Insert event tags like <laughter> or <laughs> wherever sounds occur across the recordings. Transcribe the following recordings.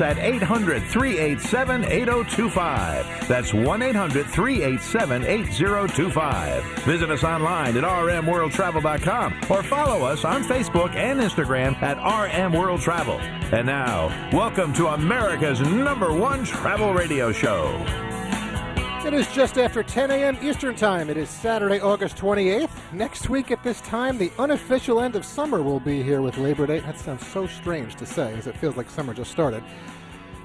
At 800 387 8025. That's 1 800 387 8025. Visit us online at rmworldtravel.com or follow us on Facebook and Instagram at RM World Travel. And now, welcome to America's number one travel radio show. It is just after 10 a.m. Eastern Time. It is Saturday, August 28th. Next week at this time, the unofficial end of summer will be here with Labor Day. That sounds so strange to say, as it feels like summer just started.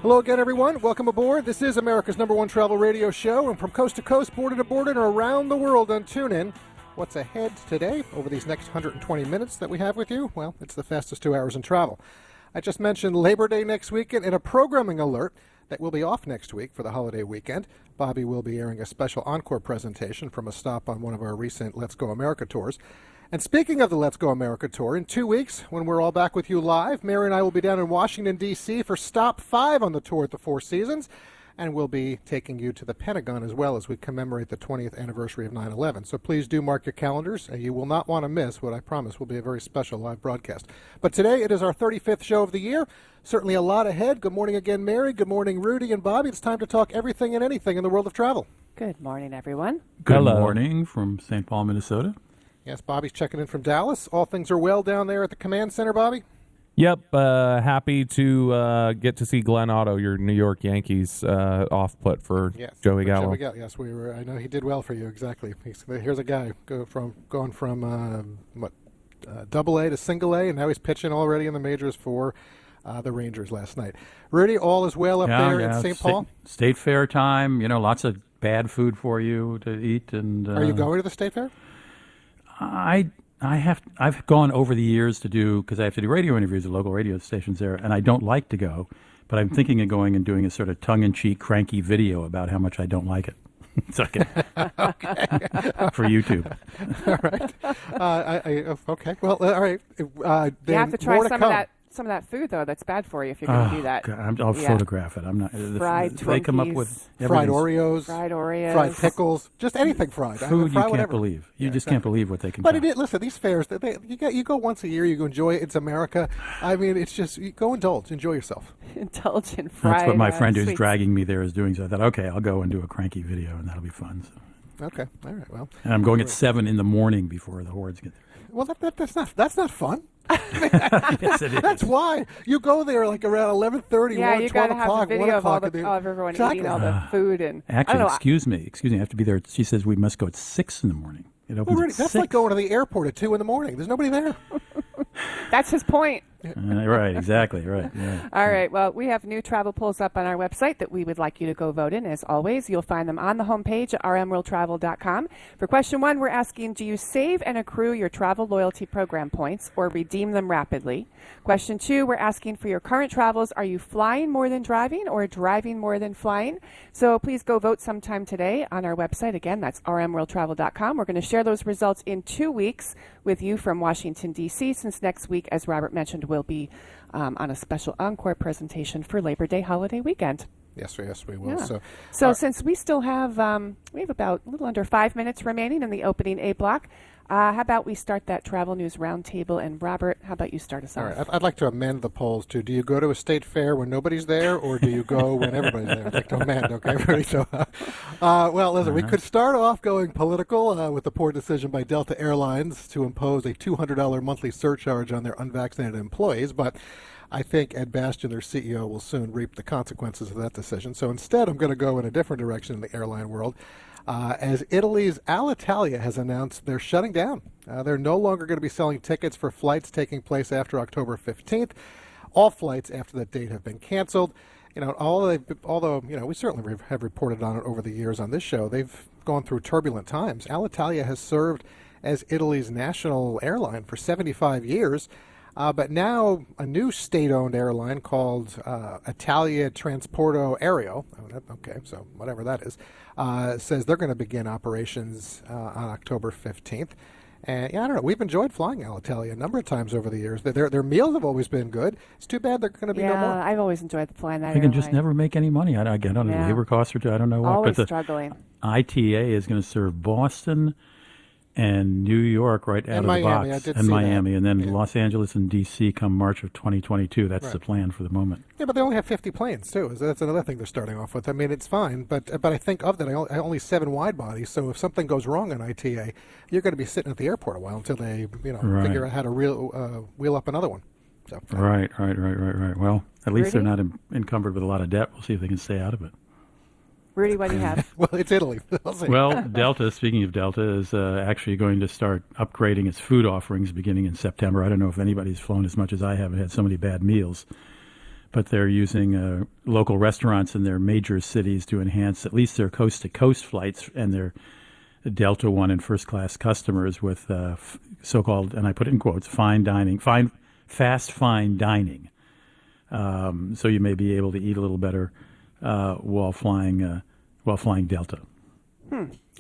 Hello again, everyone. Welcome aboard. This is America's number one travel radio show, and from coast to coast, border to border, and around the world on TuneIn. What's ahead today over these next 120 minutes that we have with you? Well, it's the fastest two hours in travel. I just mentioned Labor Day next weekend in a programming alert that will be off next week for the holiday weekend. Bobby will be airing a special encore presentation from a stop on one of our recent Let's Go America tours. And speaking of the Let's Go America tour, in two weeks, when we're all back with you live, Mary and I will be down in Washington, D.C. for stop five on the tour at the Four Seasons. And we'll be taking you to the Pentagon as well as we commemorate the 20th anniversary of 9 11. So please do mark your calendars. and You will not want to miss what I promise will be a very special live broadcast. But today it is our 35th show of the year. Certainly a lot ahead. Good morning again, Mary. Good morning, Rudy and Bobby. It's time to talk everything and anything in the world of travel. Good morning, everyone. Good Hello. morning from St. Paul, Minnesota. Yes, Bobby's checking in from Dallas. All things are well down there at the command center, Bobby? Yep, uh, happy to uh, get to see Glenn Otto, your New York Yankees uh, off put for Yes. Joey for Gallo. Joey Gallo. Yes, we were. I know he did well for you. Exactly. He's, here's a guy go from going from uh, what uh, double A to single A, and now he's pitching already in the majors for uh, the Rangers last night. Rudy, all is well up there in St. State, Paul. State Fair time. You know, lots of bad food for you to eat. And uh, Are you going to the State Fair? I I have I've gone over the years to do because I have to do radio interviews at local radio stations there, and I don't like to go, but I'm thinking of going and doing a sort of tongue-in-cheek, cranky video about how much I don't like it. <laughs> it's okay. for YouTube. <laughs> all right. Uh, I, I, okay. Well, uh, all right. Uh, You have to try some come. of that some of that food though. That's bad for you if you're going to Oh, do that. God, I'm, I'll Yeah. photograph it. I'm not. the- Fried they come up with Fried Oreos, Fried Oreos, fried pickles, just anything fried. I mean, Food you fry can't whatever. believe. You Yeah, just exactly. can't believe what they can. But pack. it is, listen, these fairs, they, they, you, get, you go once a year, you enjoy it. It's America. I mean, it's just, you go indulge, enjoy yourself. <laughs> indulgent fried. That's what my uh, friend who's sweets. dragging me there is doing. So I thought, okay, I'll go and do a cranky video, and that'll be fun. So. Okay, all right, well. And I'm going at seven in the morning before the hordes get there. Well, that, that, that's not that's not fun. <laughs> yes, it is. That's why you go there like around eleven thirty, Yeah, one, you twelve got to have o'clock, the one video of all the and of everyone Exactly. eating all the food and I Actually, don't know. excuse me, excuse me. I have to be there. She says we must go at six in the morning. It opens Well, really, at that's six. like going to the airport at two in the morning. There's nobody there. <laughs> That's his point. Uh, right, exactly, right. Yeah. <laughs> All right. Well, we have new travel polls up on our website that we would like you to go vote in. As always, you'll find them on the homepage at rmworldtravel.com. For question one, we're asking Do you save and accrue your travel loyalty program points or redeem them rapidly? Question two, we're asking for your current travels Are you flying more than driving or driving more than flying? So please go vote sometime today on our website. Again, that's rmworldtravel.com. We're going to share those results in two weeks with you from Washington, D.C., since next week, as Robert mentioned, we'll be um, on a special encore presentation for Labor Day holiday weekend. Yes, yes, we will. Yeah. So, So since we still have um, we have about a little under five minutes remaining in the opening A block, uh, how about we start that travel news roundtable? And Robert, how about you start us all off? right, I'd, I'd like to amend the polls too. Do you go to a state fair when nobody's there, or do you go when everybody's there? I'd like to amend. Okay, Rudy? So, uh, uh, well, listen, we could start off going political uh, with the poor decision by Delta Airlines to impose a $200 monthly surcharge on their unvaccinated employees, but. I think Ed Bastian, their CEO, will soon reap the consequences of that decision. So instead, I'm going to go in a different direction in the airline world. Uh, as Italy's Alitalia has announced they're shutting down. Uh, they're no longer going to be selling tickets for flights taking place after October 15th. All flights after that date have been canceled. You know, they, although you know we certainly have reported on it over the years on this show, they've gone through turbulent times. Alitalia has served as Italy's national airline for 75 years. Uh, but now a new state-owned airline called uh, Italia Transporto Aereo, oh, okay, so whatever that is, uh, says they're going to begin operations uh, on October 15th. And yeah, I don't know. We've enjoyed flying Alitalia a number of times over the years. Their their meals have always been good. It's too bad they're going to be yeah, no more. I've always enjoyed flying that They can just never make any money. I, I get on the Yeah. labor costs or I don't know what. Always but the struggling. ITA is going to serve Boston and New York right out And of Miami, the I box, did and see that. Miami, and then Yeah. Los Angeles and DC come March of 2022. That's the plan for the moment. Yeah, but they only have 50 planes too. So That's another thing they're starting off with. I mean, it's fine, but but I think of that, I only, I only seven wide bodies. So if something goes wrong on ITA, you're going to be sitting at the airport a while until they you know Right. figure out how to reel uh, wheel up another one. So Right, right, right, right, right. Well, at least they're not en- encumbered with a lot of debt. We'll see if they can stay out of it. Rudy, what do you <laughs> have? well, it's Italy. <laughs> Well, <laughs> Delta, speaking of Delta, is uh, actually going to start upgrading its food offerings beginning in September. I don't know if anybody's flown as much as I have and had so many bad meals, but they're using uh, local restaurants in their major cities to enhance at least their coast to coast flights and their Delta One and first class customers with uh, f- so called, and I put it in quotes, fine dining, fine, fast fine dining. Um, so you may be able to eat a little better uh, while flying uh, while flying Delta.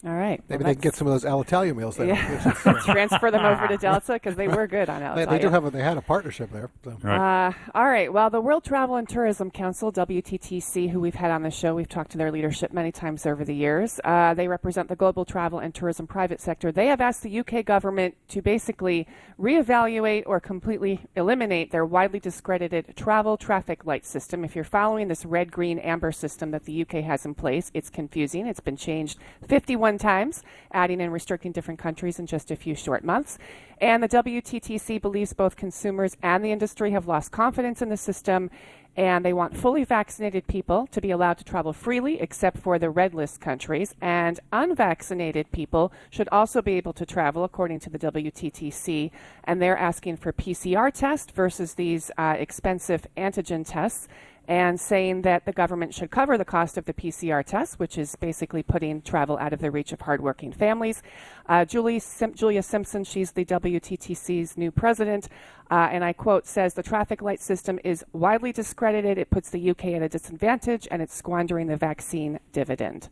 All right. Maybe well, they can get some of those Alitalia meals there. Yeah. <laughs> <laughs> transfer them over to Delta because they were good on They, Alitalia. they do have a, they had a partnership there. So. Right. Uh, all right. Well, the World Travel and Tourism Council, WTTC, who we've had on the show, we've talked to their leadership many times over the years. Uh, they represent the global travel and tourism private sector. They have asked the UK government to basically reevaluate or completely eliminate their widely discredited travel traffic light system. If you're following this red, green, amber system that the UK has in place, it's confusing. It's been changed 51 times, adding and restricting different countries in just a few short months. And the WTTC believes both consumers and the industry have lost confidence in the system, and they want fully vaccinated people to be allowed to travel freely, except for the red list countries. And unvaccinated people should also be able to travel, according to the WTTC. And they're asking for PCR tests versus these uh, expensive antigen tests and saying that the government should cover the cost of the PCR test, which is basically putting travel out of the reach of hardworking families. Uh, Julie Sim- Julia Simpson, she's the WTTC's new president, uh, and I quote, says the traffic light system is widely discredited. It puts the UK at a disadvantage, and it's squandering the vaccine dividend.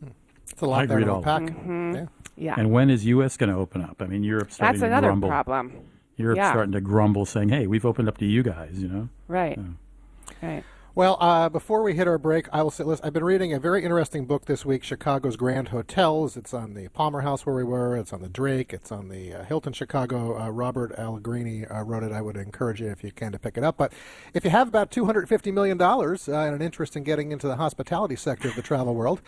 It's a lot I agree to with all unpack. Yeah. Yeah, And when is U.S. going to open up? I mean, Europe's starting to grumble. that's to another grumble. problem. Europe's Yeah. starting to grumble, saying, "Hey, we've opened up to you guys." You know. Right. Right. Well, uh, before we hit our break, I will say, listen, I've been reading a very interesting book this week, Chicago's Grand Hotels. It's on the Palmer House where we were. It's on the Drake. It's on the uh, Hilton Chicago. Uh, Robert Allegrini uh, wrote it. I would encourage you, if you can, to pick it up. But if you have about $250 million uh, and an interest in getting into the hospitality sector of the travel world,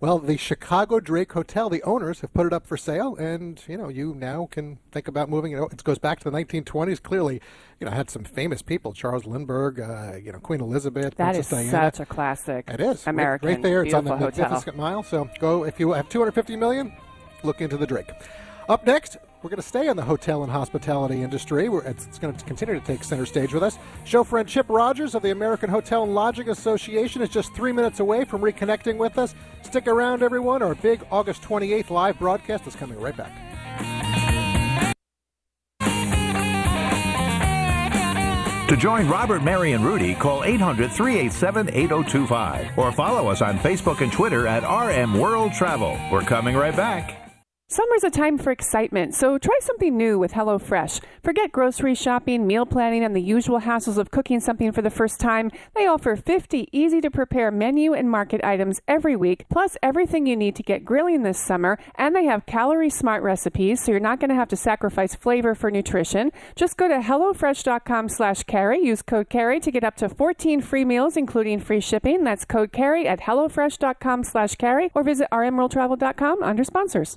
well, the Chicago Drake Hotel, the owners have put it up for sale, and you know you now can think about moving. You know, it goes back to the 1920s. Clearly, you know, had some famous people: Charles Lindbergh, uh, you know, Queen Elizabeth, That Princess is Diana. such a classic. It is Right- American right, there. It's on the hotel. Magnificent Mile. So go if you have 250 million, look into the Drake. Up next, we're going to stay in the hotel and hospitality industry. We're, it's, going to continue to take center stage with us. Show friend Chip Rogers of the American Hotel and Lodging Association is just three minutes away from reconnecting with us. Stick around, everyone. Our big August 28th live broadcast is coming right back. To join Robert, Mary, and Rudy, call 800 387 8025 or follow us on Facebook and Twitter at RM World Travel. We're coming right back. Summer's a time for excitement, so try something new with HelloFresh. Forget grocery shopping, meal planning, and the usual hassles of cooking something for the first time. They offer 50 easy to prepare menu and market items every week, plus everything you need to get grilling this summer. And they have calorie smart recipes, so you're not going to have to sacrifice flavor for nutrition. Just go to HelloFresh.com slash carey. Use code carey to get up to 14 free meals, including free shipping. That's code carey at HelloFresh.com slash carey or visit rmworldtravel.com under sponsors.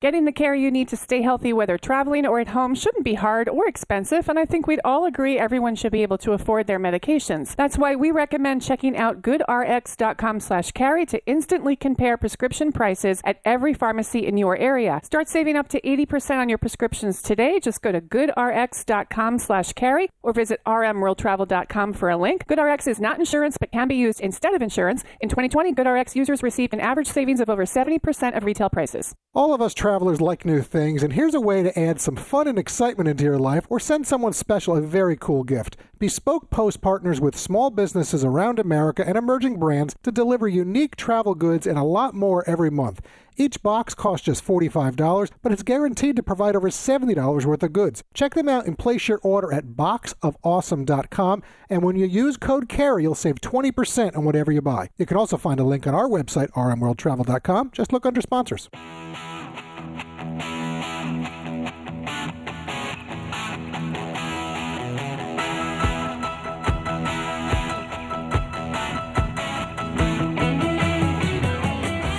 Getting the care you need to stay healthy, whether traveling or at home, shouldn't be hard or expensive, and I think we'd all agree everyone should be able to afford their medications. That's why we recommend checking out goodrx.com/carey to instantly compare prescription prices at every pharmacy in your area. Start saving up to 80% on your prescriptions today. Just go to goodrx.com/carey or visit rmworldtravel.com for a link. GoodRx is not insurance but can be used instead of insurance. In 2020, GoodRx users received an average savings of over 70% of retail prices. All of us travelers like new things, and here's a way to add some fun and excitement into your life or send someone special a very cool gift. Bespoke Post partners with small businesses around America and emerging brands to deliver unique travel goods and a lot more every month. Each box costs just $45, but it's guaranteed to provide over $70 worth of goods. Check them out and place your order at boxofawesome.com. And when you use code CAREY, you'll save 20% on whatever you buy. You can also find a link on our website, rmworldtravel.com. Just look under sponsors.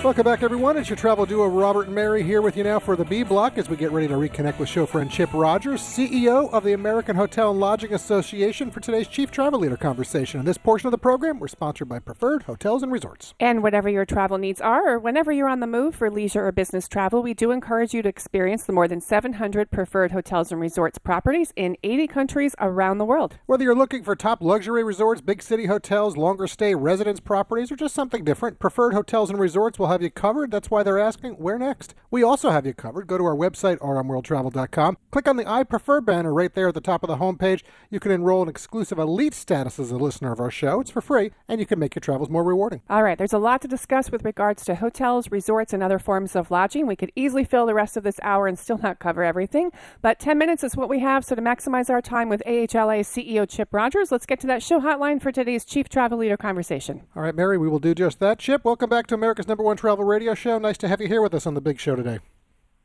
Welcome back, everyone. It's your travel duo, Robert and Mary, here with you now for the B block as we get ready to reconnect with show friend Chip Rogers, CEO of the American Hotel and Lodging Association, for today's Chief Travel Leader conversation. In this portion of the program, we're sponsored by Preferred Hotels and Resorts. And whatever your travel needs are, or whenever you're on the move for leisure or business travel, we do encourage you to experience the more than 700 preferred hotels and resorts properties in 80 countries around the world. Whether you're looking for top luxury resorts, big city hotels, longer stay residence properties, or just something different, Preferred Hotels and Resorts will have you covered. That's why they're asking, where next? We also have you covered. Go to our website, rmworldtravel.com. Click on the I Prefer banner right there at the top of the homepage. You can enroll in exclusive elite status as a listener of our show. It's for free, and you can make your travels more rewarding. All right, there's a lot to discuss with regards to hotels, resorts, and other forms of lodging. We could easily fill the rest of this hour and still not cover everything, but 10 minutes is what we have. So, to maximize our time with AHLA CEO Chip Rogers, let's get to that show hotline for today's Chief Travel Leader conversation. All right, Mary, we will do just that. Chip, welcome back to America's number one travel radio show. Nice to have you here with us on the big show today.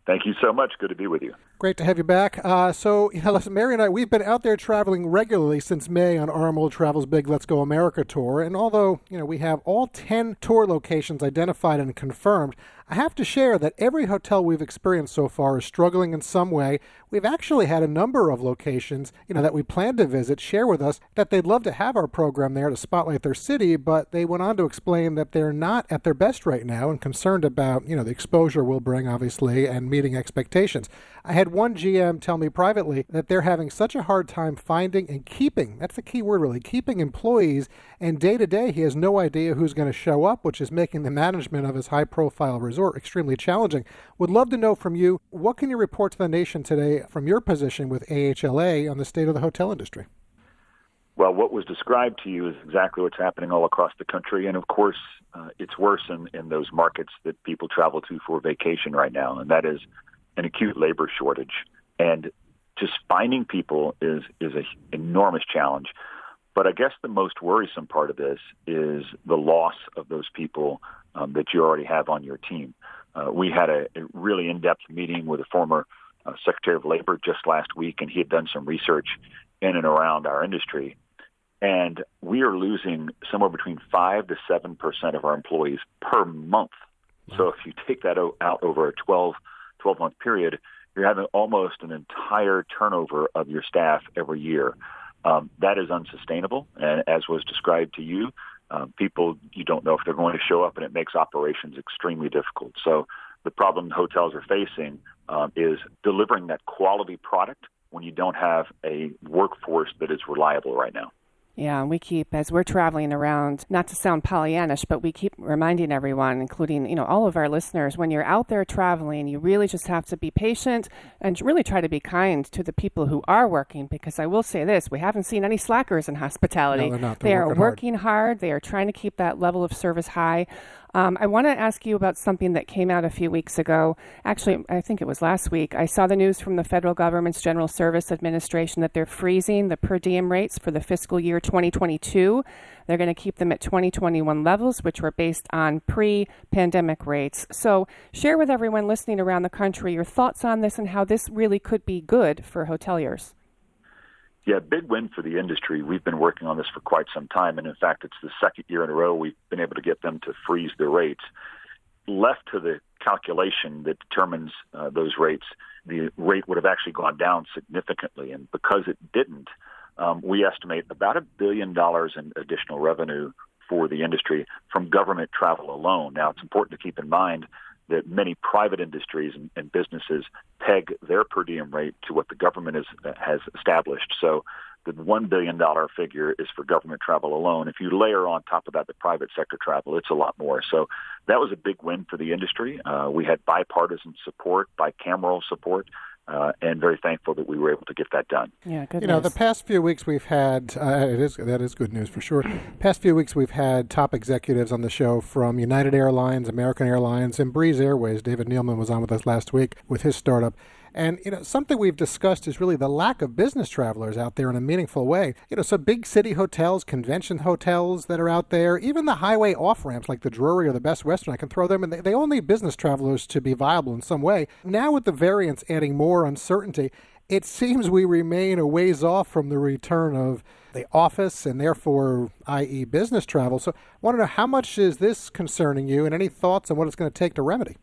Thank you so much. Good to be with you. Great to have you back. Uh, so, <laughs> you know, listen, Mary and I, we've been out there traveling regularly since May on RM World Travel's big Let's Go America tour. And although, you know, we have all 10 tour locations identified and confirmed, I have to share that every hotel we've experienced so far is struggling in some way. We've actually had a number of locations, you know, that we plan to visit share with us that they'd love to have our program there to spotlight their city, but they went on to explain that they're not at their best right now and concerned about, you know, the exposure we'll bring, obviously, and meeting expectations. I had one GM tell me privately that they're having such a hard time finding and keeping, that's the key word really, keeping employees, and day to day he has no idea who's going to show up, which is making the management of his high profile resort extremely challenging. Would love to know from you, what can you report to the nation today from your position with AHLA on the state of the hotel industry? Well, what was described to you is exactly what's happening all across the country. And of course, uh, it's worse in, in those markets that people travel to for vacation right now, and that is an acute labor shortage. And just finding people is, is an enormous challenge. But I guess the most worrisome part of this is the loss of those people um, that you already have on your team. Uh, we had a, a really in depth meeting with a former uh, Secretary of Labor just last week, and he had done some research in and around our industry and we are losing somewhere between five to seven percent of our employees per month. So if you take that out over a 12, 12 month period, you're having almost an entire turnover of your staff every year. Um, that is unsustainable, and as was described to you, um, people you don't know if they're going to show up, and it makes operations extremely difficult. So the problem hotels are facing um, is delivering that quality product when you don't have a workforce that is reliable right now. Yeah, we keep as we're traveling around, not to sound Pollyannish, but we keep reminding everyone, including you know all of our listeners, when you're out there traveling, you really just have to be patient and really try to be kind to the people who are working. Because I will say this: we haven't seen any slackers in hospitality. No, they're not. They're They're working working hard. They are trying to keep that level of service high. Um, I want to ask you about something that came out a few weeks ago. Actually, I think it was last week. I saw the news from the federal government's General Service Administration that they're freezing the per diem rates for the fiscal year 2022. They're going to keep them at 2021 levels, which were based on pre pandemic rates. So, share with everyone listening around the country your thoughts on this and how this really could be good for hoteliers. Yeah, big win for the industry. We've been working on this for quite some time, and in fact, it's the second year in a row we've been able to get them to freeze their rates. Left to the calculation that determines uh, those rates, the rate would have actually gone down significantly, and because it didn't, um, we estimate about a billion dollars in additional revenue for the industry from government travel alone. Now, it's important to keep in mind that many private industries and, and businesses peg their per diem rate to what the government is, has established. So the $1 billion figure is for government travel alone. If you layer on top of that the private sector travel, it's a lot more. So that was a big win for the industry. Uh, we had bipartisan support, bicameral support uh, and very thankful that we were able to get that done. Yeah, good. You know, the past few weeks we've had uh, it is that is good news for sure. past few weeks we've had top executives on the show from United Airlines, American Airlines, and Breeze Airways. David Neeleman was on with us last week with his startup. And you know, something we've discussed is really the lack of business travelers out there in a meaningful way. You know, so big city hotels, convention hotels that are out there, even the highway off ramps like the Drury or the Best Western, I can throw them in. They, they all need business travelers to be viable in some way. Now with the variants adding more uncertainty, it seems we remain a ways off from the return of the office and therefore, i.e., business travel. So, I want to know how much is this concerning you, and any thoughts on what it's going to take to remedy?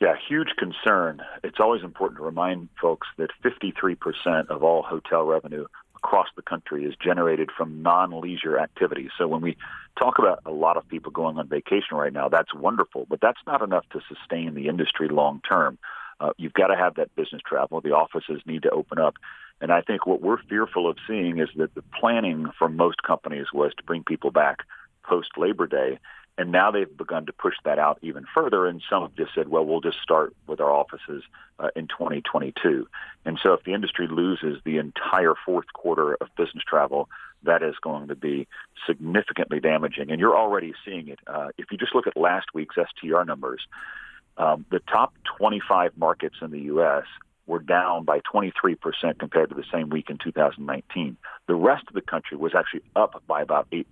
Yeah, huge concern. It's always important to remind folks that 53% of all hotel revenue across the country is generated from non-leisure activities. So when we talk about a lot of people going on vacation right now, that's wonderful, but that's not enough to sustain the industry long term. Uh, you've got to have that business travel. The offices need to open up. And I think what we're fearful of seeing is that the planning for most companies was to bring people back post Labor Day. And now they've begun to push that out even further. And some have just said, well, we'll just start with our offices uh, in 2022. And so if the industry loses the entire fourth quarter of business travel, that is going to be significantly damaging. And you're already seeing it. Uh, if you just look at last week's STR numbers, um, the top 25 markets in the U.S. were down by 23% compared to the same week in 2019. The rest of the country was actually up by about 8%.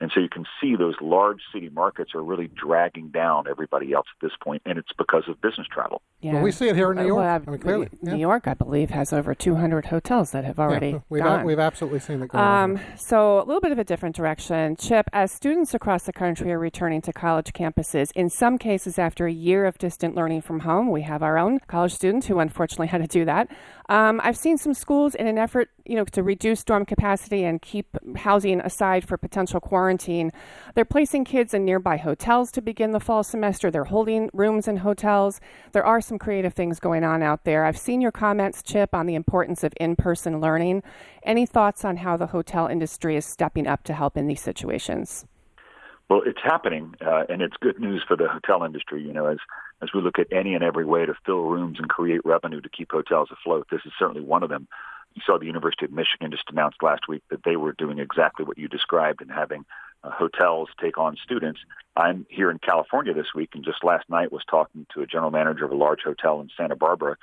And so you can see those large city markets are really dragging down everybody else at this point, and it's because of business travel. Yeah. Well, we see it here in New York. Well, I mean, clearly, New yeah. York, I believe, has over 200 hotels that have already yeah, <laughs> we've, gone. we've absolutely seen it go um, So a little bit of a different direction. Chip, as students across the country are returning to college campuses, in some cases after a year of distant learning from home, we have our own college students who unfortunately <laughs> had to do that. Um, I've seen some schools in an effort, you know, to reduce dorm capacity and keep housing aside for potential quarantine. They're placing kids in nearby hotels to begin the fall semester. They're holding rooms in hotels. There are some creative things going on out there. I've seen your comments, Chip, on the importance of in-person learning. Any thoughts on how the hotel industry is stepping up to help in these situations? Well, it's happening, uh, and it's good news for the hotel industry. You know, as as we look at any and every way to fill rooms and create revenue to keep hotels afloat, this is certainly one of them. You saw the University of Michigan just announced last week that they were doing exactly what you described and having uh, hotels take on students. I'm here in California this week, and just last night was talking to a general manager of a large hotel in Santa Barbara,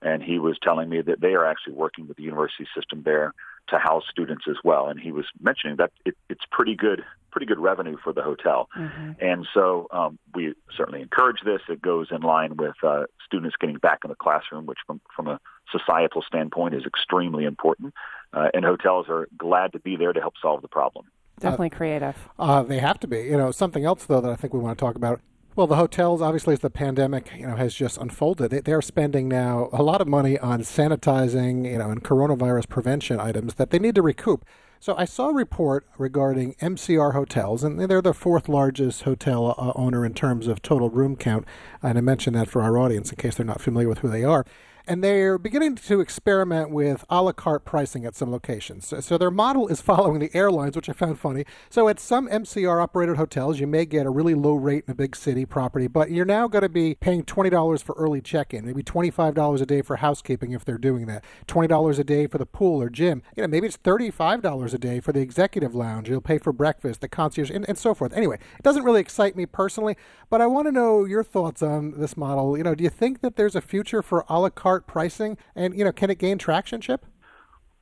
and he was telling me that they are actually working with the university system there to house students as well. And he was mentioning that it, it's pretty good, pretty good revenue for the hotel. Mm-hmm. And so um, we certainly encourage this. It goes in line with uh, students getting back in the classroom, which from, from a societal standpoint is extremely important. Uh, and hotels are glad to be there to help solve the problem. Definitely creative. Uh, they have to be. You know, something else though that I think we want to talk about well, the hotels, obviously, as the pandemic, you know, has just unfolded, they, are spending now a lot of money on sanitizing, you know, and coronavirus prevention items that they need to recoup. So I saw a report regarding MCR hotels, and they're the fourth largest hotel uh, owner in terms of total room count. And I mentioned that for our audience in case they're not familiar with who they are. And they're beginning to experiment with a la carte pricing at some locations. So, so their model is <laughs> following the airlines, which I found funny. So at some MCR operated hotels, you may get a really low rate in a big city property, but you're now going to be paying $20 for early check in, maybe $25 a day for housekeeping if they're doing that, $20 a day for the pool or gym. You know, maybe it's $35 a day for the executive lounge. You'll pay for breakfast, the concierge, and, and so forth. Anyway, it doesn't really excite me personally, but I want to know your thoughts on this model. You know, do you think that there's a future for a la carte pricing? And, you know, can it gain traction, Chip?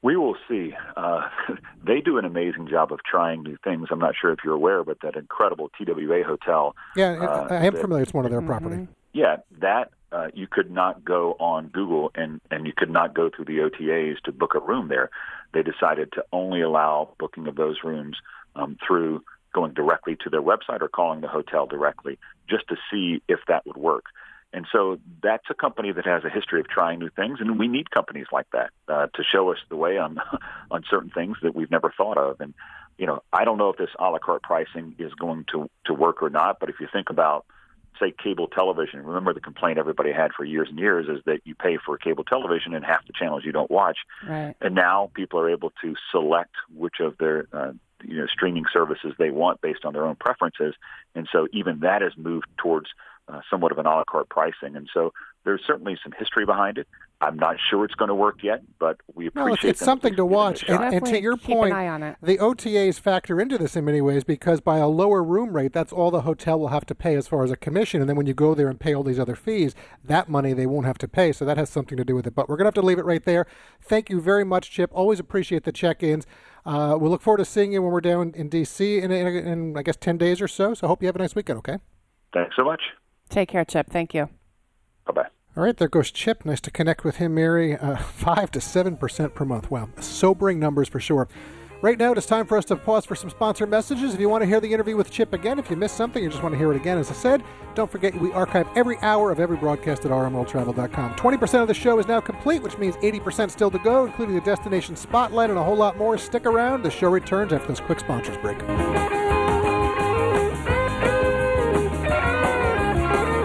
We will see. Uh, <laughs> they do an amazing job of trying new things. I'm not sure if you're aware, but that incredible TWA hotel. Yeah, uh, I am that, familiar. It's one of their mm-hmm. property. Yeah, that uh, you could not go on Google and and you could not go through the OTAs to book a room there. They decided to only allow booking of those rooms um, through going directly to their website or calling the hotel directly, just to see if that would work. And so that's a company that has a history of trying new things, and we need companies like that uh, to show us the way on <laughs> on certain things that we've never thought of. And you know, I don't know if this a la carte pricing is going to to work or not, but if you think about say cable television, remember the complaint everybody had for years and years is that you pay for cable television and half the channels you don't watch. Right. And now people are able to select which of their uh, you know streaming services they want based on their own preferences, and so even that has moved towards uh, somewhat of an a la carte pricing. And so there's certainly some history behind it. I'm not sure it's going to work yet, but we appreciate no, it's, it's something to watch. And, and, to your point, the OTAs factor into this in many ways because by a lower room rate, that's all the hotel will have to pay as far as a commission. And then when you go there and pay all these other fees, that money they won't have to pay. So that has something to do with it. But we're going to have to leave it right there. Thank you very much, Chip. Always appreciate the check ins. Uh, we look forward to seeing you when we're down in D.C. In, in, in, I guess, 10 days or so. So I hope you have a nice weekend, okay? Thanks so much. Take care, Chip. Thank you. Bye bye. All right, there goes Chip. Nice to connect with him, Mary. Uh, <laughs> 5 to 7% per month. Wow, sobering numbers for sure. Right now, it is time for us to pause for some sponsor messages. If you want to hear the interview with Chip again, if you missed something, you just want to hear it again, as I said, don't forget we archive every hour of every broadcast at rmworldtravel.com. 20% of the show is now complete, which means 80% still to go, including the destination spotlight and a whole lot more. Stick around. The show returns after this quick sponsors break.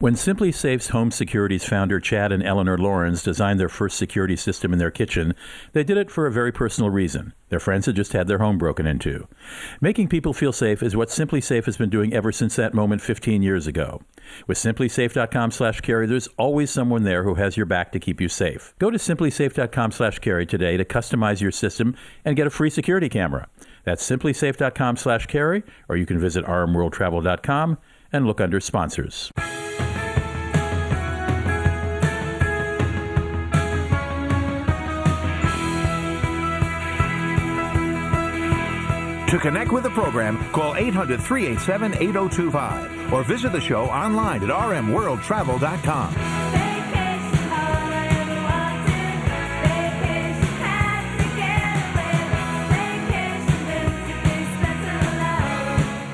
When SimpliSafe's Home Security's founder Chad and Eleanor Laurans designed their first security system in their kitchen, they did it for a very personal reason. Their friends had just had their home broken into. Making people feel safe is what SimpliSafe has been doing ever since that moment 15 years ago. With simplisafe.com/carey, there's always someone there who has your back to keep you safe. Go to simplisafe.com/carey today to customize your system and get a free security camera. That's simplisafe.com/carey, or you can visit rmworldtravel.com and look under sponsors. To connect with the program, call 800 387 8025 or visit the show online at rmworldtravel.com.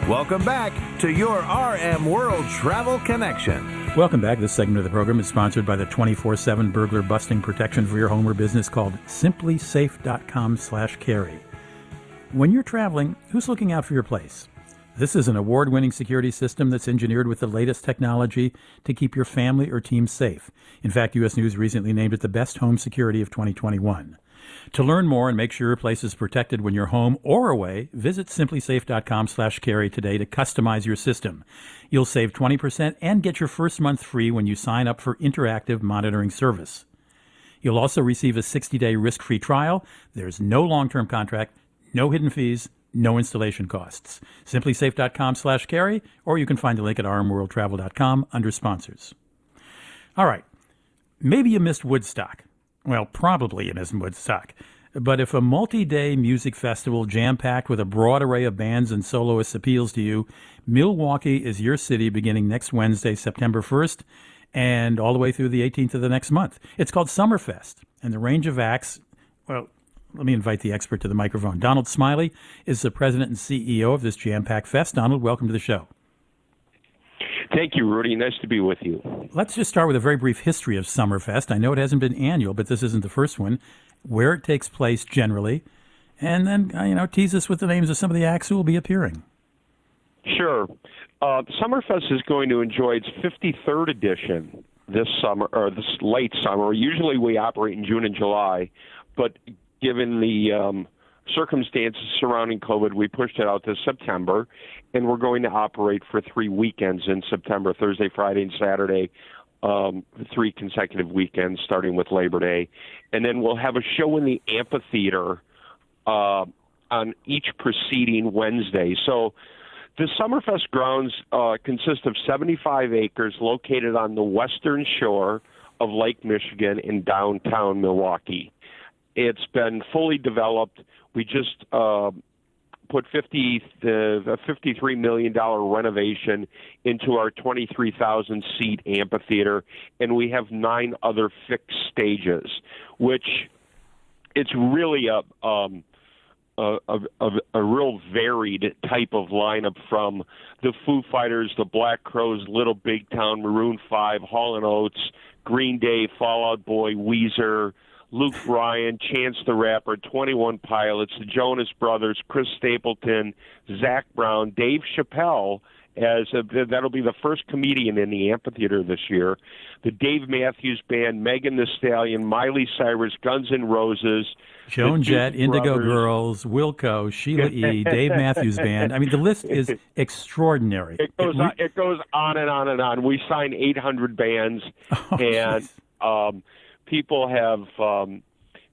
Welcome back to your RM World Travel Connection. Welcome back. This segment of the program is sponsored by the 24-7 burglar busting protection for your home or business called simplisafe.com slash carey. When you're traveling, who's looking out for your place? This is an award winning security system that's engineered with the latest technology to keep your family or team safe. In fact, U.S. News recently named it the best home security of 2021. To learn more and make sure your place is protected when you're home or away, visit simplisafe.com slash carey today to customize your system. You'll save 20% and get your first month free when you sign up for interactive monitoring service. You'll also receive a 60 day risk free trial. There's no long term contract no hidden fees, no installation costs. SimpliSafe.com slash carey, or you can find the link at rmworldtravel.com under sponsors. All right. Maybe you missed Woodstock. Well, probably you missed Woodstock. But if a multi day music festival jam packed with a broad array of bands and soloists appeals to you, Milwaukee is your city beginning next Wednesday, September 1st, and all the way through the 18th of the next month. It's called Summerfest, and the range of acts, well, let me invite the expert to the microphone. Donald Smiley is the president and CEO of this Jam Pack fest. Donald, welcome to the show. Thank you, Rudy. Nice to be with you. Let's just start with a very brief history of Summerfest. I know it hasn't been annual, but this isn't the first one. Where it takes place generally, and then uh, you know tease us with the names of some of the acts who will be appearing. Sure. Uh, Summerfest is going to enjoy its 53rd edition this summer or this late summer. Usually we operate in June and July, but given the um, circumstances surrounding COVID, we pushed it out to September, and we're going to operate for three weekends in September Thursday, Friday, and Saturday. Um, three consecutive weekends, starting with Labor Day. And then we'll have a show in the amphitheater uh, on each preceding Wednesday. So the Summerfest grounds uh, consist of 75 acres located on the western shore of Lake Michigan in downtown Milwaukee. It's been fully developed. We just uh, put 50 the 53 million dollar renovation into our 23,000 seat amphitheater, and we have nine other fixed stages, which it's really a um, a, a, a real varied type of lineup from the Foo Fighters, the Black Crowes, Little Big Town, Maroon Five, Hall and Oates, Green Day, Fall Out Boy, Weezer, Luke Bryan, Chance the Rapper, 21 Pilots, the Jonas Brothers, Chris Stapleton, Zac Brown, Dave Chappelle, as a, that'll be the first comedian in the amphitheater this year. The Dave Matthews Band, Megan Thee Stallion, Miley Cyrus, Guns N' Roses, Joan Jett, Indigo Girls, Wilco, Sheila E., <laughs> Dave Matthews Band. I mean, the list is <laughs> extraordinary. It goes, it, on, it goes on and on and on. We sign 800 bands, <laughs> oh, and um, people have. Um,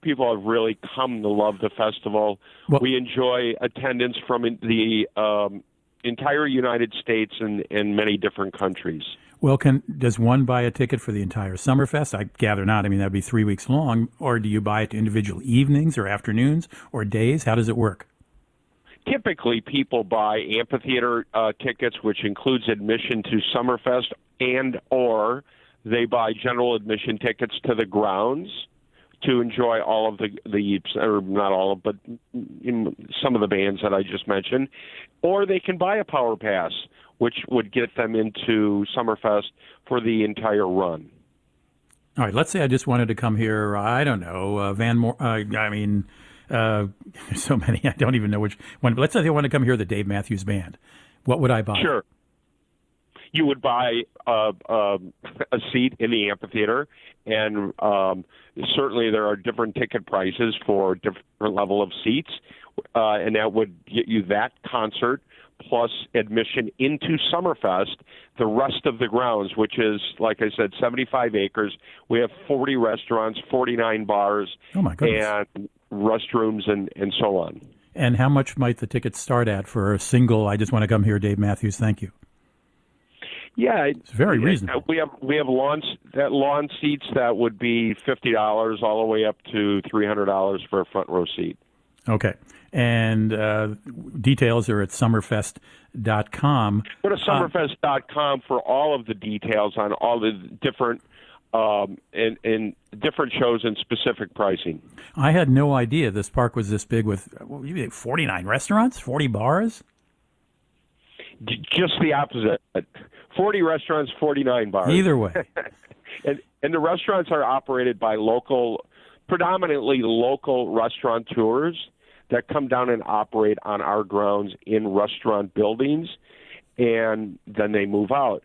people have really come to love the festival. Well, we enjoy attendance from the um, entire United States and, and many different countries. Well, can does one buy a ticket for the entire Summerfest? I gather not. I mean, that'd be three weeks long. Or do you buy it to individual evenings or afternoons or days? How does it work? Typically, people buy amphitheater uh, tickets, which includes admission to Summerfest, and or they buy general admission tickets to the grounds to enjoy all of the the or not all of, but some of the bands that I just mentioned, or they can buy a power pass, which would get them into Summerfest for the entire run. All right, let's say I just wanted to come here. I don't know, uh, Van. Moor, uh, I mean, uh, <laughs> so many. I don't even know which one. But let's say I want to come hear the Dave Matthews Band. What would I buy? Sure you would buy uh, a seat in the amphitheater, and um, certainly there are different ticket prices for different level of seats, uh, and that would get you that concert plus admission into Summerfest, the rest of the grounds, which is, like I said, 75 acres. We have 40 restaurants, 49 bars, oh my and restrooms, and, and so on. And how much might the tickets start at for a single, I just want to come here, Dave Matthews, thank you? Yeah, it's very reasonable. We have we have lawn that lawn seats that would be fifty dollars all the way up to three hundred dollars for a front row seat. Okay, and uh, details are at summerfest.com. Go to summerfest.com for all of the details on all the different um, and, and different shows and specific pricing. I had no idea this park was this big with what, 49 restaurants, 40 bars. Just the opposite. 40 restaurants, 49 bars. Either way. <laughs> and, and the restaurants are operated by local, predominantly local restaurateurs that come down and operate on our grounds in restaurant buildings, and then they move out.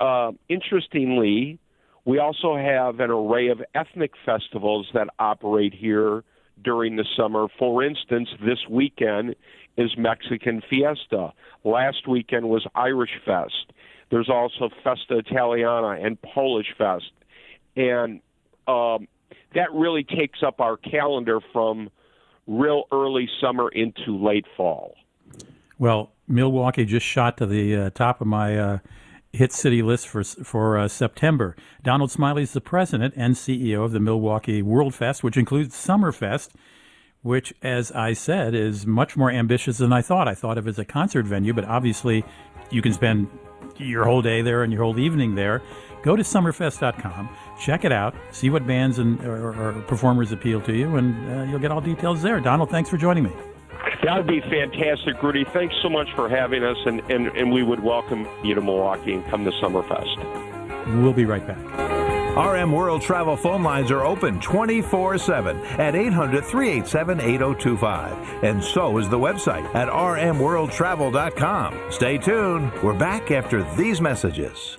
Uh, interestingly, we also have an array of ethnic festivals that operate here during the summer. For instance, this weekend is Mexican Fiesta. Last weekend was Irish Fest. There's also Festa Italiana and Polish Fest, and um, that really takes up our calendar from real early summer into late fall. Well, Milwaukee just shot to the uh, top of my uh, hit city list for for uh, September. Donald Smiley is the president and CEO of the Milwaukee World Fest, which includes Summerfest. which, as I said, is much more ambitious than I thought. I thought of as a concert venue, but obviously you can spend your whole day there and your whole evening there. Go to summerfest.com, check it out, see what bands and or, or performers appeal to you, and uh, you'll get all details there. Donald, thanks for joining me. That would be fantastic, Rudy. Thanks so much for having us, and, and, and we would welcome you to Milwaukee and come to Summerfest. We'll be right back. RM World Travel phone lines are open 24 7 at 800 387 8025. And so is the website at rmworldtravel.com. Stay tuned. We're back after these messages.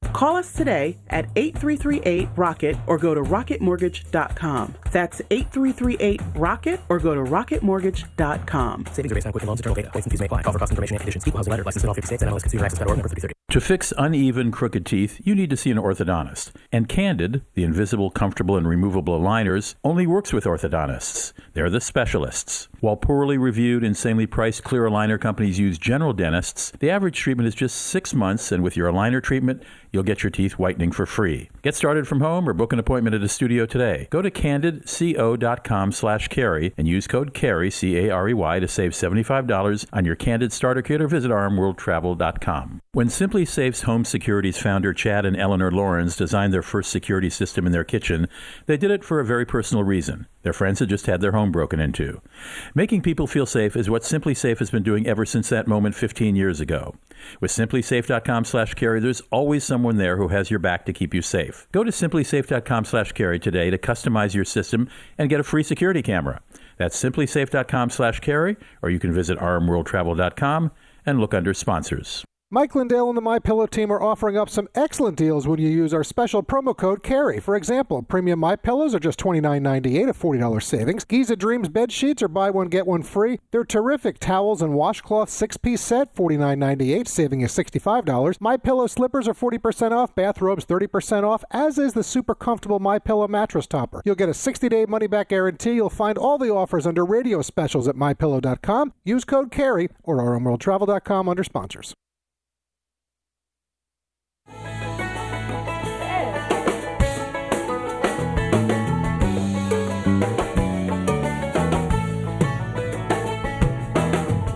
Call us today at 8338 Rocket or go to rocketmortgage.com. That's 8338 Rocket or go to rocketmortgage.com. Savings are based on Quicken Loans, internal data. Points and fees may apply. Call for cost information and conditions. Equal housing lender. License in all 50 states and MLS Consumer Access.org number 3030. To fix uneven, crooked teeth, you need to see an orthodontist. And Candid, the invisible, comfortable, and removable aligners, only works with orthodontists. They're the specialists. While poorly reviewed, insanely priced clear aligner companies use general dentists, the average treatment is just six months, and with your aligner treatment, you'll get your teeth whitening for free. Get started from home or book an appointment at a studio today. Go to candidco.com slash carey and use code CAREY, C-A-R-E-Y, to save $75 on your Candid starter kit or visit rmworldtravel.com. When SimpliSafe's Home Security's founder Chad and Eleanor Laurans designed their first security system in their kitchen, they did it for a very personal reason. Their friends had just had their home broken into. Making people feel safe is what SimpliSafe has been doing ever since that moment 15 years ago. With SimpliSafe.com slash carey, there's always someone there who has your back to keep you safe. Go to SimpliSafe.com slash carey today to customize your system and get a free security camera. That's SimpliSafe.com slash carey, or you can visit rmworldtravel.com and look under sponsors. Mike Lindell and the My Pillow team are offering up some excellent deals when you use our special promo code CAREY. For example, premium My Pillows are just $29.98, a $40 savings. Giza Dreams bed sheets are buy one get one free. They're terrific towels and washcloth six-piece set, $49.98, saving you $65. My Pillow slippers are 40% off, bathrobes 30% off, as is the super comfortable My Pillow mattress topper. You'll get a 60-day money-back guarantee. You'll find all the offers under radio specials at mypillow.com. Use code CAREY or rmworldtravel.com under sponsors.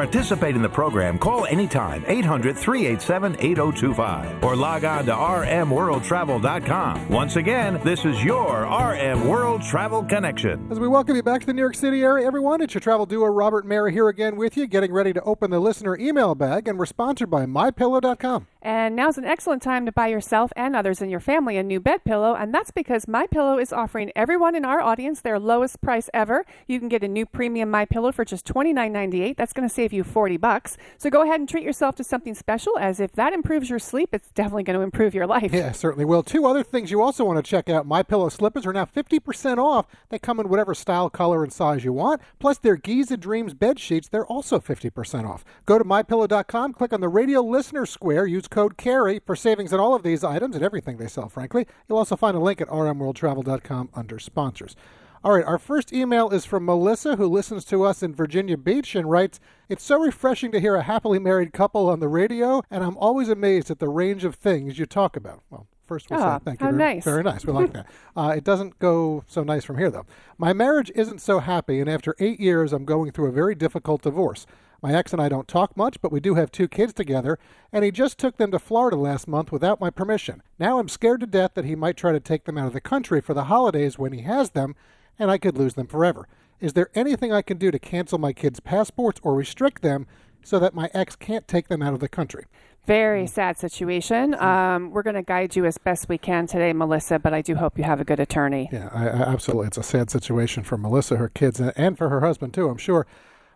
participate in the program, call anytime 800 387 8025 or log on to rmworldtravel.com. Once again, this is your RM World Travel Connection. As we welcome you back to the New York City area, everyone, it's your travel duo Robert Mayer here again with you, getting ready to open the listener email bag, and we're sponsored by MyPillow.com. And now's an excellent time to buy yourself and others in your family a new bed pillow, and that's because My Pillow is offering everyone in our audience their lowest price ever. You can get a new premium My Pillow for just $29.98. That's going to save you 40 bucks. So go ahead and treat yourself to something special as if that improves your sleep, it's definitely going to improve your life. Yeah, certainly will. Two other things you also want to check out. My Pillow slippers are now 50% off. They come in whatever style, color, and size you want. Plus their Giza Dreams bed sheets, they're also 50% off. Go to mypillow.com, click on the radio listener square, use code CAREY for savings on all of these items and everything they sell, frankly. You'll also find a link at rmworldtravel.com under sponsors. All right, our first email is from Melissa, who listens to us in Virginia Beach and writes It's so refreshing to hear a happily married couple on the radio, and I'm always amazed at the range of things you talk about. Well, First, we'll Oh, say thank you. very, nice. Very nice. We like that. <laughs> Uh, it doesn't go so nice from here, though. My marriage isn't so happy, and after eight years, I'm going through a very difficult divorce. My ex and I don't talk much, but we do have two kids together, and he just took them to Florida last month without my permission. Now I'm scared to death that he might try to take them out of the country for the holidays when he has them, and I could lose them forever. Is there anything I can do to cancel my kids' passports or restrict them so that my ex can't take them out of the country? Very sad situation. Um, we're going to guide you as best we can today, Melissa, but I do hope you have a good attorney. Yeah, I, I, absolutely. It's a sad situation for Melissa, her kids, and, and for her husband, too, I'm sure.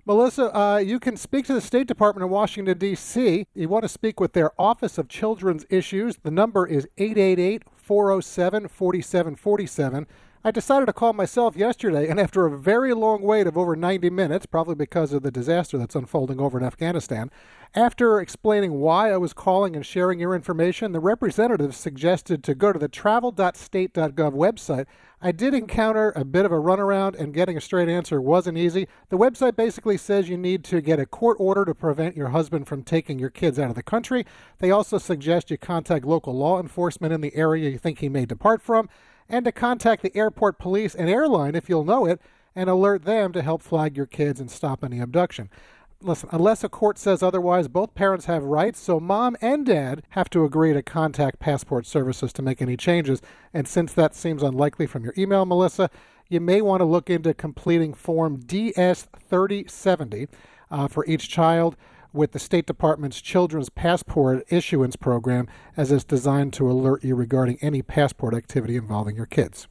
Melissa, uh, you can speak to the State Department in Washington, D.C. You want to speak with their Office of Children's Issues. The number is 888 407 4747. I decided to call myself yesterday, and after a very long wait of over 90 minutes, probably because of the disaster that's unfolding over in Afghanistan, after explaining why I was calling and sharing your information, the representative suggested to go to the travel.state.gov website. I did encounter a bit of a runaround, and getting a straight answer wasn't easy. The website basically says you need to get a court order to prevent your husband from taking your kids out of the country. They also suggest you contact local law enforcement in the area you think he may depart from, and to contact the airport police and airline if you'll know it, and alert them to help flag your kids and stop any abduction. Listen, unless a court says otherwise, both parents have rights, so mom and dad have to agree to contact passport services to make any changes. And since that seems unlikely from your email, Melissa, you may want to look into completing Form DS 3070 uh, for each child with the State Department's Children's Passport Issuance Program, as it's designed to alert you regarding any passport activity involving your kids.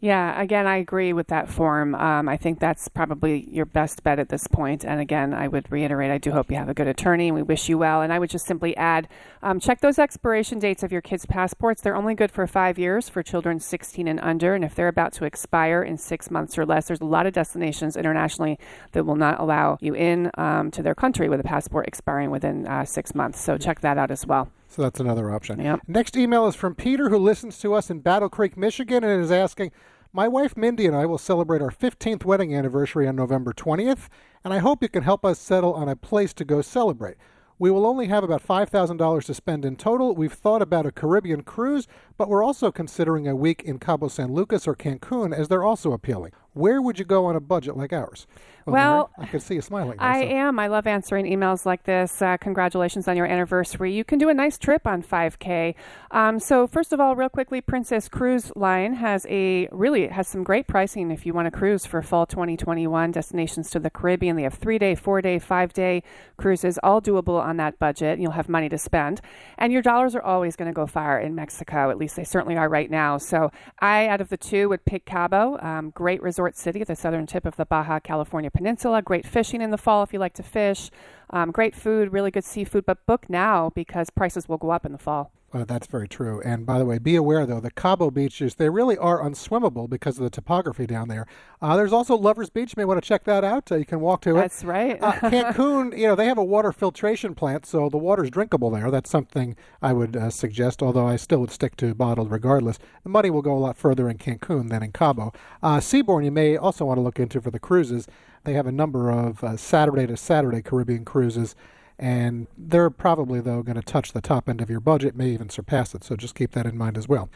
Yeah, again, I agree with that form. Um, I think that's probably your best bet at this point. And again, I would reiterate, I do hope you have a good attorney, and we wish you well. And I would just simply add, um, check those expiration dates of your kids' passports. They're only good for five years for children 16 and under. And if they're about to expire in six months or less, there's a lot of destinations internationally that will not allow you in um, to their country with a passport expiring within uh, six months. So check that out as well. So that's another option. Yep. Next email is from Peter, who listens to us in Battle Creek, Michigan, and is asking My wife Mindy and I will celebrate our 15th wedding anniversary on November 20th, and I hope you can help us settle on a place to go celebrate. We will only have about $5,000 to spend in total. We've thought about a Caribbean cruise, but we're also considering a week in Cabo San Lucas or Cancun as they're also appealing. Where would you go on a budget like ours? Well, Mary, I can see you smiling. there, I so- am. I love answering emails like this. Uh, congratulations on your anniversary. You can do a nice trip on 5K. Um, so first of all, real quickly, Princess Cruise Line has a really has some great pricing if you want to cruise for fall 2021 destinations to the Caribbean. They have three day, four day, five day cruises, all doable on that budget. You'll have money to spend, and your dollars are always going to go far in Mexico. At least they certainly are right now. So I, out of the two, would pick Cabo. Um, great resort city at the southern tip of the Baja California Peninsula. Great fishing in the fall if you like to fish. Um, great food, really good seafood, but book now because prices will go up in the fall. Uh, that's very true. And by the way, be aware though, the Cabo beaches, they really are unswimmable because of the topography down there. Uh, there's also Lover's Beach. You may want to check that out. Uh, you can walk to it. That's right. uh, Cancun, <laughs> you know, they have a water filtration plant, so the water's drinkable there. That's something I would uh, suggest, although I still would stick to bottled regardless. The money will go a lot further in Cancun than in Cabo. Uh, Seabourn, you may also want to look into for the cruises. They have a number of uh, Saturday to Saturday Caribbean cruises and they're probably though going to touch the top end of your budget, may even surpass it. So just keep that in mind as well.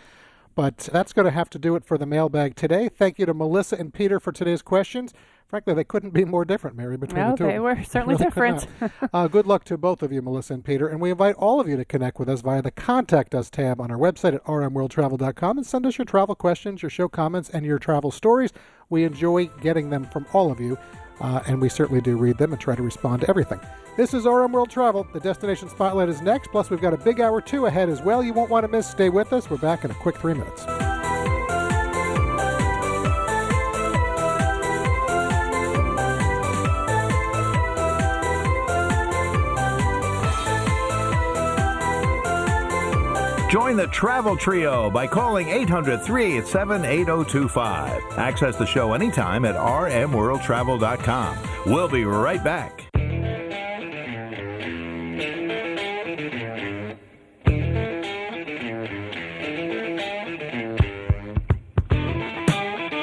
But that's going to have to do it for the mailbag today. Thank you to Melissa and Peter for today's questions. Frankly, they couldn't be more different, Mary, between No, the two. <laughs> they were certainly Really different. uh, good luck to both of you, Melissa and Peter. And we invite all of you to connect with us via the Contact Us tab on our website at rmworldtravel.com and send us your travel questions, your show comments, and your travel stories. We enjoy getting them from all of you, uh, and we certainly do read them and try to respond to everything. This is RM World Travel. The destination spotlight is next. Plus, we've got a big hour two ahead as well. You won't want to miss. Stay with us. We're back in a quick three minutes. Join the Travel Trio by calling 800 387 8025. Access the show anytime at rmworldtravel.com. We'll be right back.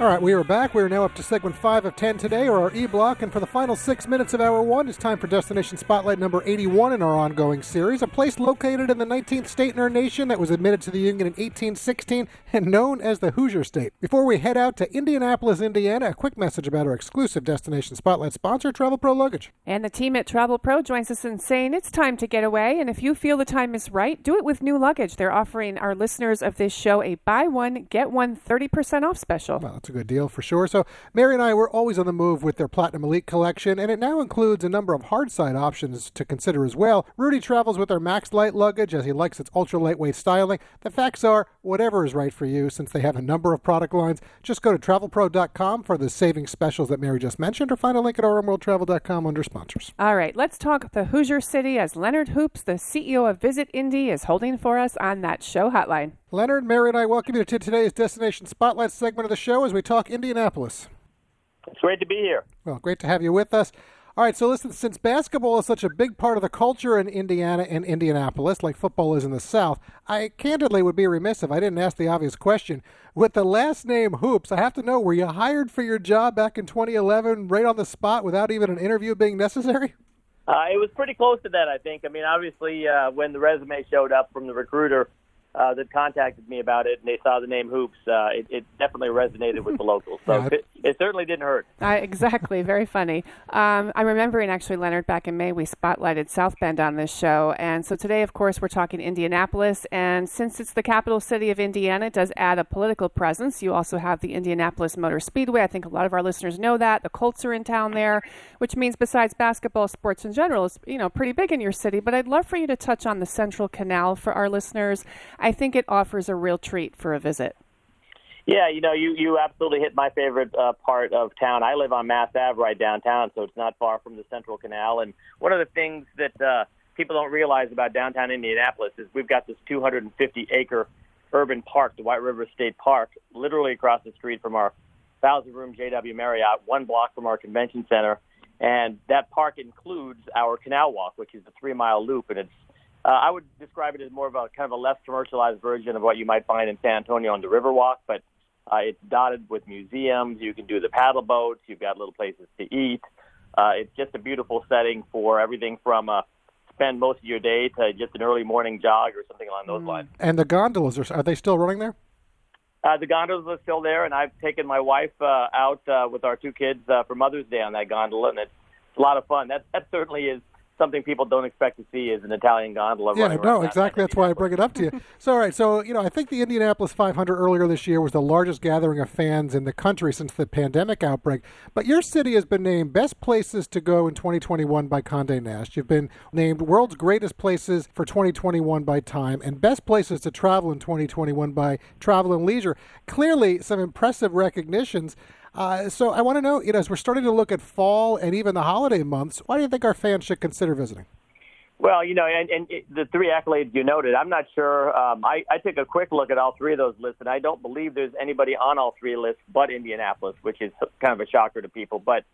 All right, we are back. We are now up to segment five of 10 today, or our E block. And for the final six minutes of hour one, it's time for Destination Spotlight number 81 in our ongoing series. A place located in the 19th state in our nation that was admitted to the Union in 1816 and known as the Hoosier State. Before we head out to Indianapolis, Indiana, a quick message about our exclusive Destination Spotlight sponsor, Travelpro Luggage. And the team at Travelpro joins us in saying it's time to get away. And if you feel the time is right, do it with new luggage. They're offering our listeners of this show a buy one, get one 30% off special. Well, a good deal for sure. So, Mary and I were always on the move with their Platinum Elite collection, and it now includes a number of hard side options to consider as well. Rudy travels with our Maxlite luggage as he likes its ultra lightweight styling. The facts are, whatever is right for you, since they have a number of product lines. Just go to travelpro.com for the saving specials that Mary just mentioned, or find a link at rmworldtravel.com under sponsors. All right, let's talk the Hoosier City as Leonard Hoops, the CEO of Visit Indy, is holding for us on that show hotline. Leonard, Mary, and I welcome you to today's Destination Spotlight segment of the show as we talk Indianapolis. It's great to be here. Well, great to have you with us. All right, so listen, since basketball is such a big part of the culture in Indiana and Indianapolis, like football is in the South, I candidly would be remiss if I didn't ask the obvious question. With the last name Hoops, I have to know were you hired for your job back in 2011 right on the spot without even an interview being necessary? Uh, it was pretty close to that, I think. I mean, obviously, uh, when the resume showed up from the recruiter uh, that contacted me about it and they saw the name Hoops, uh, it, it definitely resonated with the locals. So Yeah, it, it certainly didn't hurt. Uh, exactly, very funny. Um, I'm remembering actually, Leonard, back in May, we spotlighted South Bend on this show. And so today, of course, we're talking Indianapolis. And since it's the capital city of Indiana, it does add a political presence. You also have the Indianapolis Motor Speedway. I think a lot of our listeners know that. The Colts are in town there, which means besides basketball, sports in general is, you know, pretty big in your city. But I'd love for you to touch on the Central Canal for our listeners. I think it offers a real treat for a visit. Yeah, you know, you, you absolutely hit my favorite uh, part of town. I live on Mass Ave right downtown, so it's not far from the Central Canal. And one of the things that uh, people don't realize about downtown Indianapolis is we've got this 250 acre urban park, the White River State Park, literally across the street from our thousand room JW Marriott, one block from our convention center. And that park includes our Canal Walk, which is a three mile loop, and it's uh, I would describe it as more of a kind of a less commercialized version of what you might find in San Antonio on the Riverwalk, but uh, it's dotted with museums. You can do the paddle boats. You've got little places to eat. Uh, it's just a beautiful setting for everything from uh, spend most of your day to just an early morning jog or something along those lines. And the gondolas, are, are they still running there? Uh, the gondolas are still there, and I've taken my wife uh, out uh, with our two kids uh, for Mother's Day on that gondola, and it's, it's a lot of fun. That that certainly is something people don't expect to see is an Italian gondola. Yeah, no, exactly. That's why I bring it up to you. <laughs> so, all right. So, you know, I think the Indianapolis 500 earlier this year was the largest gathering of fans in the country since the pandemic outbreak. But your city has been named best places to go in 2021 by Condé Nast. You've been named world's greatest places for 2021 by Time and best places to travel in 2021 by Travel and Leisure. Clearly, some impressive recognitions. Uh, so I want to know, you know, as we're starting to look at fall and even the holiday months, why do you think our fans should consider visiting? Well, you know, and, and it, the three accolades you noted, I'm not sure. Um, I, I took a quick look at all three of those lists, and I don't believe there's anybody on all three lists but Indianapolis, which is kind of a shocker to people. But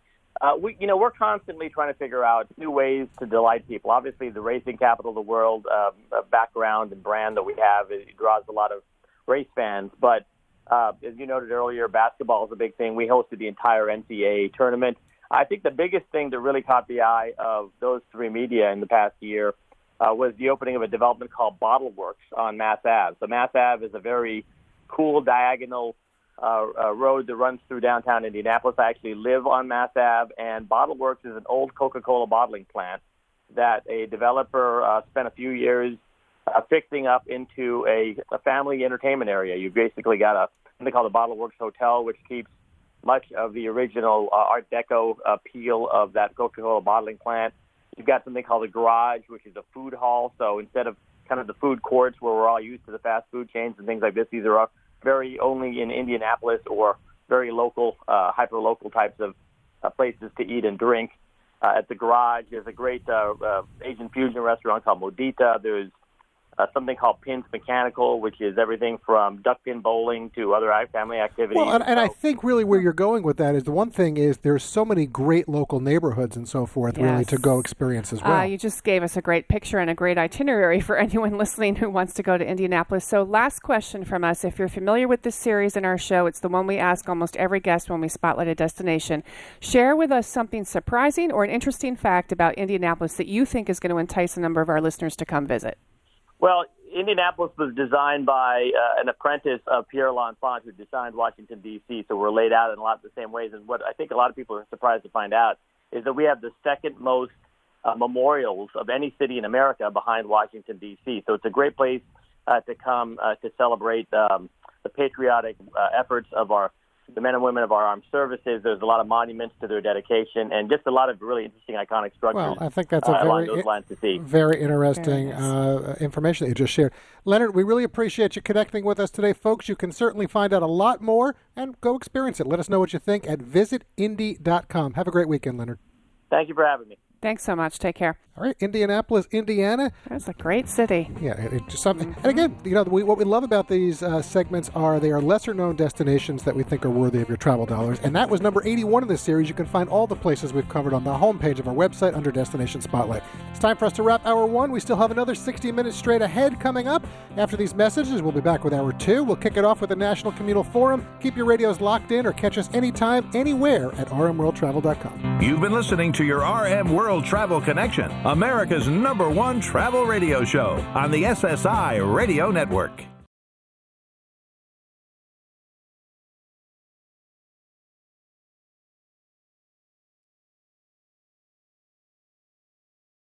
uh, we, you know, we're constantly trying to figure out new ways to delight people. Obviously, the racing capital of the world um, uh, background and brand that we have it draws a lot of race fans, but uh, as you noted earlier, basketball is a big thing. We hosted the entire NCAA tournament. I think the biggest thing that really caught the eye of those three media in the past year uh, was the opening of a development called Bottle Works on Mass Ave. So Mass Ave is a very cool diagonal uh, uh, road that runs through downtown Indianapolis. I actually live on Mass Ave, and Bottle Works is an old Coca-Cola bottling plant that a developer uh, spent a few years uh, fixing up into a, a family entertainment area. You've basically got a they call the Bottle Works Hotel, which keeps much of the original uh, Art Deco appeal of that Coca-Cola bottling plant. You've got something called the Garage, which is a food hall. So instead of kind of the food courts where we're all used to the fast food chains and things like this, these are very only in Indianapolis or very local, uh, hyper local types of uh, places to eat and drink. Uh, at the Garage, there's a great uh, uh, Asian fusion restaurant called Modita. There's uh, something called Pins Mechanical, which is everything from duck pin bowling to other family activities. Well, and, and I think really where you're going with that is the one thing is there's so many great local neighborhoods and so forth really to go experience as well. Uh, you just gave us a great picture and a great itinerary for <laughs> anyone listening who wants to go to Indianapolis. So, last question from us. If you're familiar with this series in our show, it's the one we ask almost every guest when we spotlight a destination. Share with us something surprising or an interesting fact about Indianapolis that you think is going to entice a number of our listeners to come visit. Well, Indianapolis was designed by uh, an apprentice of Pierre L'Enfant, who designed Washington D.C. So we're laid out in a lot of the same ways. And what I think a lot of people are surprised to find out is that we have the second most uh, memorials of any city in America behind Washington D.C. So it's a great place uh, to come uh, to celebrate um, the patriotic uh, efforts of our the men and women of our armed services. There's a lot of monuments to their dedication, and just a lot of really interesting, iconic structures. Well, I think that's a uh, along very those lines to see. very interesting uh, information that you just shared. Leonard, we really appreciate you connecting with us today, folks. You can certainly find out a lot more and go experience it. Let us know what you think at visitindy.com. Have a great weekend, Leonard. Thank you for having me. Thanks so much. Take care. All right, Indianapolis, Indiana. That's a great city. Yeah, it, it just something. And again, you know, we, what we love about these uh, segments are they are lesser known destinations that we think are worthy of your travel dollars. And that was number 81 of this series. You can find all the places we've covered on the homepage of our website under Destination Spotlight. It's time for us to wrap hour one. We still have another 60 minutes straight ahead coming up. After these messages, we'll be back with hour two. We'll kick it off with the National Communal Forum. Keep your radios locked in or catch us anytime, anywhere at rmworldtravel.com. You've been listening to your RM World Travel Connection, America's number one travel radio show on the SSI Radio Network.